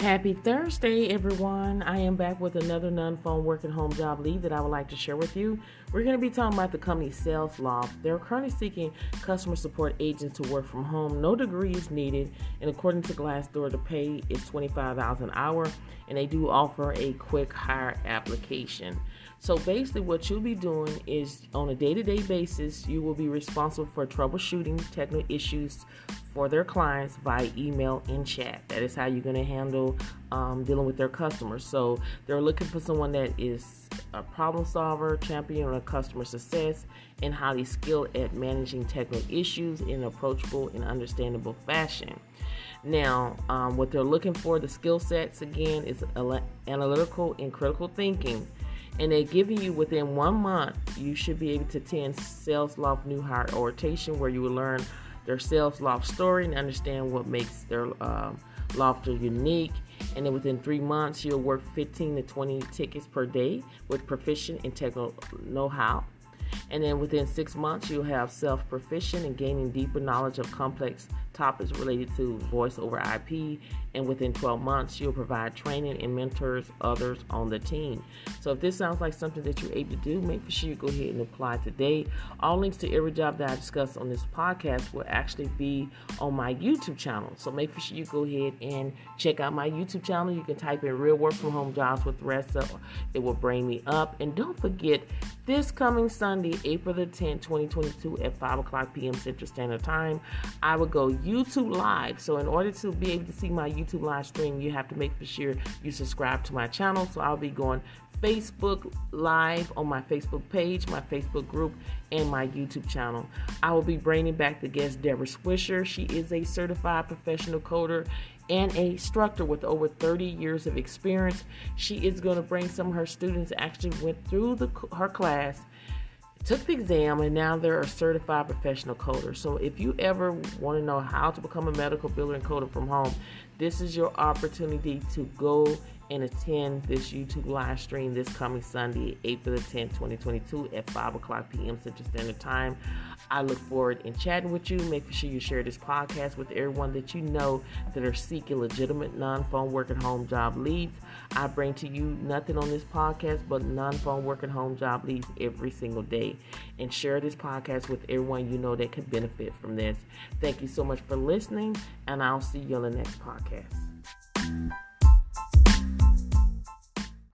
Happy Thursday, everyone. I am back with another non phone work at home job lead that I would like to share with you. We're going to be talking about the company Sales Loft. They're currently seeking customer support agents to work from home. No degree is needed, and according to Glassdoor, the pay is $25 an hour, and they do offer a quick hire application. So basically, what you'll be doing is on a day to day basis, you will be responsible for troubleshooting technical issues for their clients by email and chat. That is how you're going to handle um, dealing with their customers. So they're looking for someone that is a problem solver, champion of customer success, and highly skilled at managing technical issues in an approachable and understandable fashion. Now, um, what they're looking for, the skill sets again, is analytical and critical thinking and they're giving you within one month, you should be able to attend Sales Loft New Hire Orientation, where you will learn their Sales Loft story and understand what makes their uh, lofter unique. And then within three months, you'll work 15 to 20 tickets per day with proficient and technical know-how. And then within six months, you'll have self proficient and gaining deeper knowledge of complex topics related to voice over IP. And within 12 months, you'll provide training and mentors others on the team. So if this sounds like something that you're able to do, make sure you go ahead and apply today. All links to every job that I discuss on this podcast will actually be on my YouTube channel. So make sure you go ahead and check out my YouTube channel. You can type in real work from home jobs with Ressa. It will bring me up. And don't forget, this coming Sunday, April the 10th, 2022, at 5 o'clock p.m. Central Standard Time, I will go YouTube Live. So, in order to be able to see my YouTube live stream, you have to make sure you subscribe to my channel. So, I'll be going Facebook Live on my Facebook page, my Facebook group, and my YouTube channel. I will be bringing back the guest Deborah Swisher. She is a certified professional coder and a instructor with over 30 years of experience. She is going to bring some of her students actually went through the, her class took the exam and now they're a certified professional coder. So if you ever want to know how to become a medical builder and coder from home, this is your opportunity to go and attend this YouTube live stream this coming Sunday, April the 10th, 2022 at 5 o'clock p.m. Central Standard Time. I look forward in chatting with you. Make sure you share this podcast with everyone that you know that are seeking legitimate non-phone work at home job leads. I bring to you nothing on this podcast but non-phone work at home job leads every single day. And share this podcast with everyone you know that could benefit from this. Thank you so much for listening, and I'll see you on the next podcast.